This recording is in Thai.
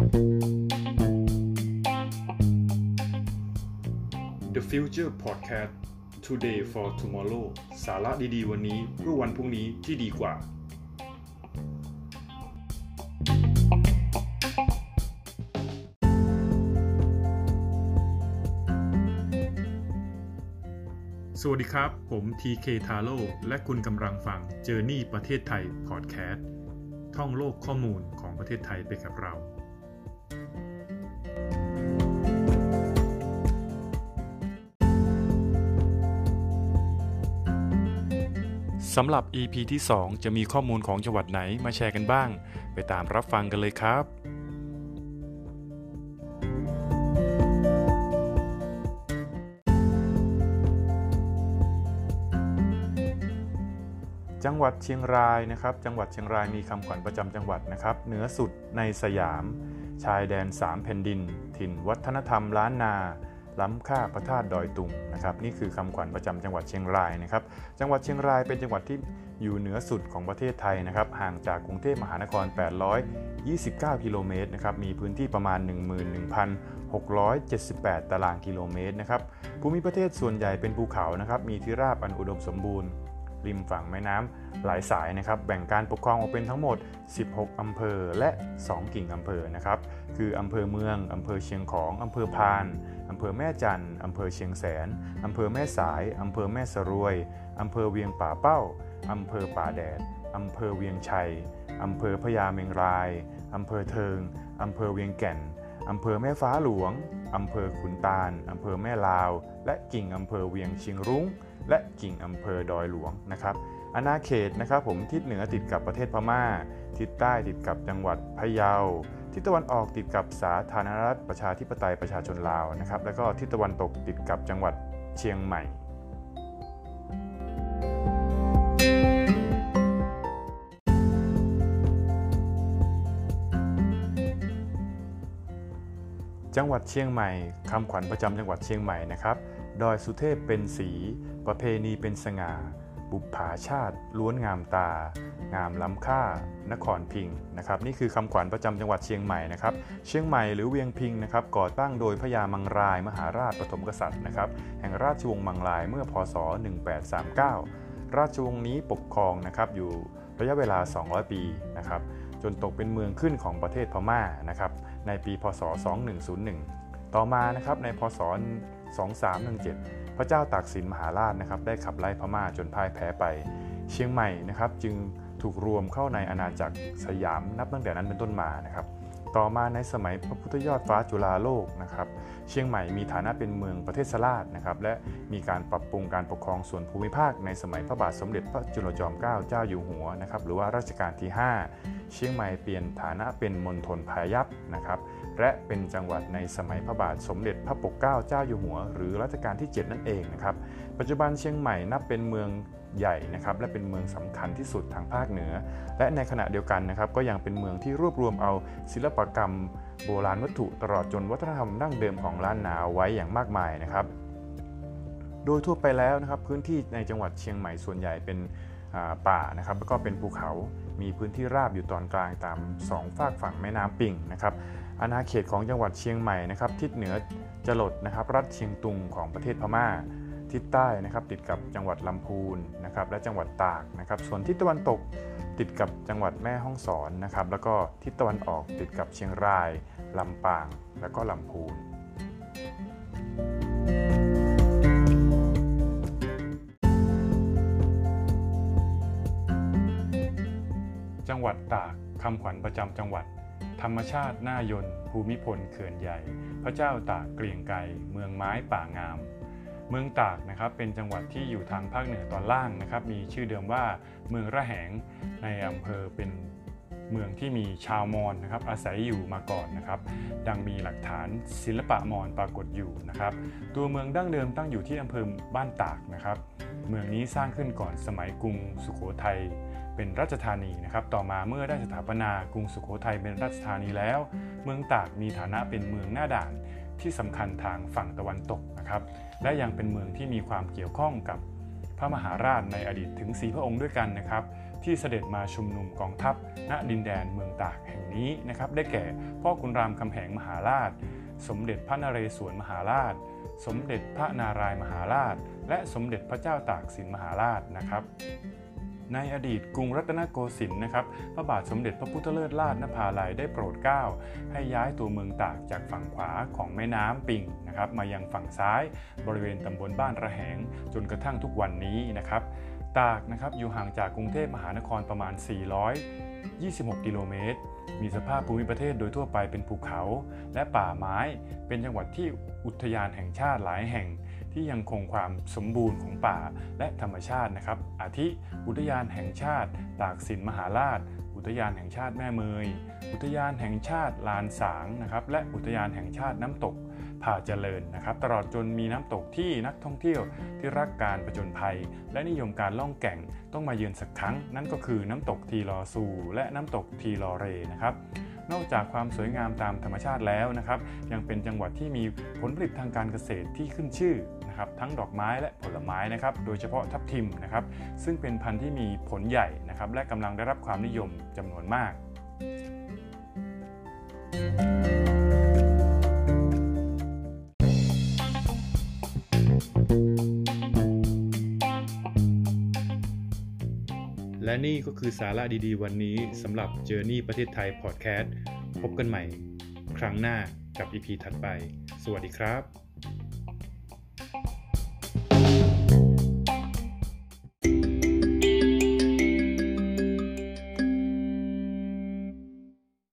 The Future Podcast Today for Tomorrow สาระดีๆ วันนี้เพื่อวันพรุ่งนี้ที่ดีกว่า สวัสดีครับ ผม TK t a r o และคุณกำลังฟัง Journey ประเทศไทย Podcast ท่องโลกข้อมูลของประเทศไทยไปกับเรา สำหรับ EP ที่ 2 จะมีข้อมูลของจังหวัดไหนมาแชร์กันบ้าง ไปตามรับฟังกันเลยครับ จังหวัดเชียงรายนะครับ จังหวัดเชียงรายมีคำขวัญประจำจังหวัดนะครับ เหนือสุดในสยาม ชายแดนสามแผ่นดิน ถิ่นวัฒนธรรมล้านนา ล้ำค่าพระธาตุดอยตุงนะครับนี่คือคำขวัญประจำจังหวัดเชียงรายนะครับจังหวัดเชียงรายเป็นจังหวัดที่อยู่เหนือสุดของประเทศไทยนะครับห่างจากกรุงเทพมหานคร 829 กิโลเมตรนะครับมีพื้นที่ประมาณ 11,678 ตารางกิโลเมตรนะครับภูมิประเทศส่วนใหญ่เป็นภูเขานะครับมีที่ราบอันอุดมสมบูรณ์ ริมฝั่งแม่น้ำหลายสายนะครับ แบ่งการปกครองออกเป็นทั้งหมด 16 อำเภอและ 2 กิ่งอำเภอนะครับ คืออำเภอเมือง อำเภอเชียงของ อำเภอพาน อำเภอแม่จัน อำเภอเชียงแสน อำเภอแม่สาย อำเภอแม่สรวย อำเภอเวียงป่าเป้า อำเภอป่าแดด อำเภอเวียงชัย อำเภอพญาเมงราย อำเภอเทิง อำเภอเวียงแก่น อำเภอแม่ฟ้าหลวง อำเภอขุนตาล อำเภอแม่ลาว และกิ่งอำเภอเวียงเชียงรุ้ง และกิ่งอำเภอดอยหลวงนะครับอาณาเขตนะครับผมทิศเหนือติดกับประเทศพม่า ทิศใต้ติดกับจังหวัดพะเยา ทิศตะวันออกติดกับสาธารณรัฐประชาธิปไตยประชาชนลาวนะครับแล้วก็ทิศตะวันตกติดกับจังหวัดเชียงใหม่จังหวัดเชียงใหม่คำขวัญประจำจังหวัดเชียงใหม่นะครับ ดอยสุเทพเป็นสี ประเพณีเป็นสง่า บุปผาชาติ ล้วนงามตา งามล้ำค่านครพิงนะครับนี่คือคำขวัญประจำจังหวัดเชียงใหม่นะครับเชียงใหม่หรือเวียงพิงนะครับก่อตั้งโดยพญามังราย มหาราชปฐมกษัตริย์นะครับแห่งราชวงศ์มังรายเมื่อพศ 1839 ราชวงศ์นี้ปกครองนะครับอยู่ระยะเวลา 200 ปีนะครับจนตกเป็นเมืองขึ้นของประเทศพม่านะครับในปีพศ 2101 ต่อมานะครับในพศ 2317 พระเจ้าตากสินมหาราชนะครับได้ขับไล่พม่าจนพ่ายแพ้ไป เชียงใหม่นะครับจึงถูกรวมเข้าในอาณาจักรสยามนับตั้งแต่นั้นเป็นต้นมานะครับต่อมาในสมัยพระพุทธยอดฟ้าจุฬาโลกนะครับเชียงใหม่มีฐานะเป็นเมืองประเทศสลาดนะครับและมีการปรับปรุงการปกครองส่วนภูมิภาคในสมัยพระบาทสมเด็จพระจุลจอมเกล้าเจ้าอยู่หัวนะครับหรือว่ารัชกาลที่ 5 เชียงใหม่เปลี่ยนฐานะเป็นมณฑลพายัพนะครับและเป็นจังหวัดในสมัยพระบาทสมเด็จพระปกเกล้าเจ้าอยู่หัว หรือรัชกาลที่ 7 นั่นเองนะครับปัจจุบันเชียงใหม่นับเป็นเมืองใหญ่นะครับและเป็นเมืองสำคัญที่สุดทางภาคเหนือ และในขณะเดียวกันนะครับก็ยังเป็นเมืองที่รวบรวมเอาศิลปกรรม โบราณวัตถุตลอดจนวัฒนธรรมดั้งเดิมของล้านนาไว้อย่างมากมายนะครับ โดยทั่วไปแล้วนะครับพื้นที่ในจังหวัดเชียงใหม่ส่วนใหญ่เป็นป่านะครับแล้วก็เป็นภูเขา มีพื้นที่ราบอยู่ตอนกลางตามสองฝากฝั่งแม่น้ำปิ่งนะครับอาณาเขตของจังหวัดเชียงใหม่นะครับทิศเหนือจรดนะครับรัฐเชียงตุงของประเทศพม่า ทิศใต้นะครับติดกับจังหวัดลำพูนนะครับและจังหวัดตากนะครับส่วนทิศตะวันตกติดกับจังหวัดแม่ฮ่องสอนนะครับแล้วก็ทิศตะวันออกติดกับเชียงรายลำปาง แล้วก็ลำพูน จังหวัดตากคำขวัญประจำจังหวัด ธรรมชาติหน่ายนภูมิพลเขื่อนใหญ่ พระเจ้าตากเกรียงไกรเมืองไม้ป่างาม เมืองตากนะครับเป็นจังหวัดที่อยู่ทางภาคเหนือตอนล่างนะครับมีชื่อเดิมว่าเมืองระแหงในอำเภอเป็นเมืองที่มีชาวมอญนะครับอาศัยอยู่มาก่อนนะครับ ดังมีหลักฐานศิลปะมอญปรากฏอยู่นะครับ ตัวเมืองดั้งเดิมตั้งอยู่ที่อำเภอบ้านตากนะครับ เมืองนี้สร้างขึ้นก่อนสมัยกรุงสุโขทัยเป็นราชธานีนะครับ ต่อมาเมื่อได้สถาปนากรุงสุโขทัยเป็นราชธานีแล้ว เมืองตากมีฐานะเป็นเมืองหน้าด่านที่สำคัญทางฝั่งตะวันตกนะครับ และยังเป็นเมืองที่มีความเกี่ยวข้องกับพระมหาราชในอดีตถึงสีพระองค์ด้วยกันนะครับ ที่เสด็จมาชุมนุมกองทัพณดินแดนเมืองตากแห่งนี้นะครับ ได้แก่พ่อคุณรามคำแหงมหาราช สมเด็จพระนเรศวรมหาราช สมเด็จพระนารายมหาราช และสมเด็จพระเจ้าตากสินมหาราชนะครับในอดีตกรุงรัตนโกสินทร์นะครับ พระบาทสมเด็จพระพุทธเลิศราชนภาลัยได้โปรดเกล้าให้ย้ายตัวเมืองตากจากฝั่งขวาของแม่น้ำปิงนะครับ มายังฝั่งซ้ายบริเวณตำบลบ้านระแหงจนกระทั่งทุกวันนี้นะครับ ตากนะครับอยู่ห่างจากกรุงเทพมหานครประมาณ 426 กิโลเมตร มีสภาพภูมิประเทศโดยทั่วไปเป็นภูเขา และป่าไม้ เป็นจังหวัดที่อุทยานแห่งชาติหลายแห่ง ที่ยังคงความสมบูรณ์ของป่าและธรรมชาตินะครับ อาทิ อุทยานแห่งชาติ ตากสินมหาราช อุทยานแห่งชาติแม่เมย อุทยานแห่งชาติลานสางนะครับ และอุทยานแห่งชาติน้ำตก ผาเจริญนะครับ ตลอดจนมีน้ำตกที่นักท่องเที่ยวที่รักการประจนภัย และนิยมการล่องแก่งต้องมาเยือนสักครั้ง นั่นก็คือน้ำตกทีลอซู และน้ำตกทีลอเรนะครับนอกจากความสวยงามตามธรรมชาติแล้วนะครับ ยังเป็นจังหวัดที่มีผลผลิตทางการเกษตรที่ขึ้นชื่อนะครับ ทั้งดอกไม้และผลไม้นะครับ โดยเฉพาะทับทิมนะครับ ซึ่งเป็นพันธุ์ที่มีผลใหญ่นะครับ และกำลังได้รับความนิยมจำนวนมาก และนี่ก็คือสาระดีๆ วันนี้สำหรับ Journey ประเทศไทยพอดแคสต์พบกันใหม่ ครั้งหน้ากับ EP ถัดไป สวัสดีครับ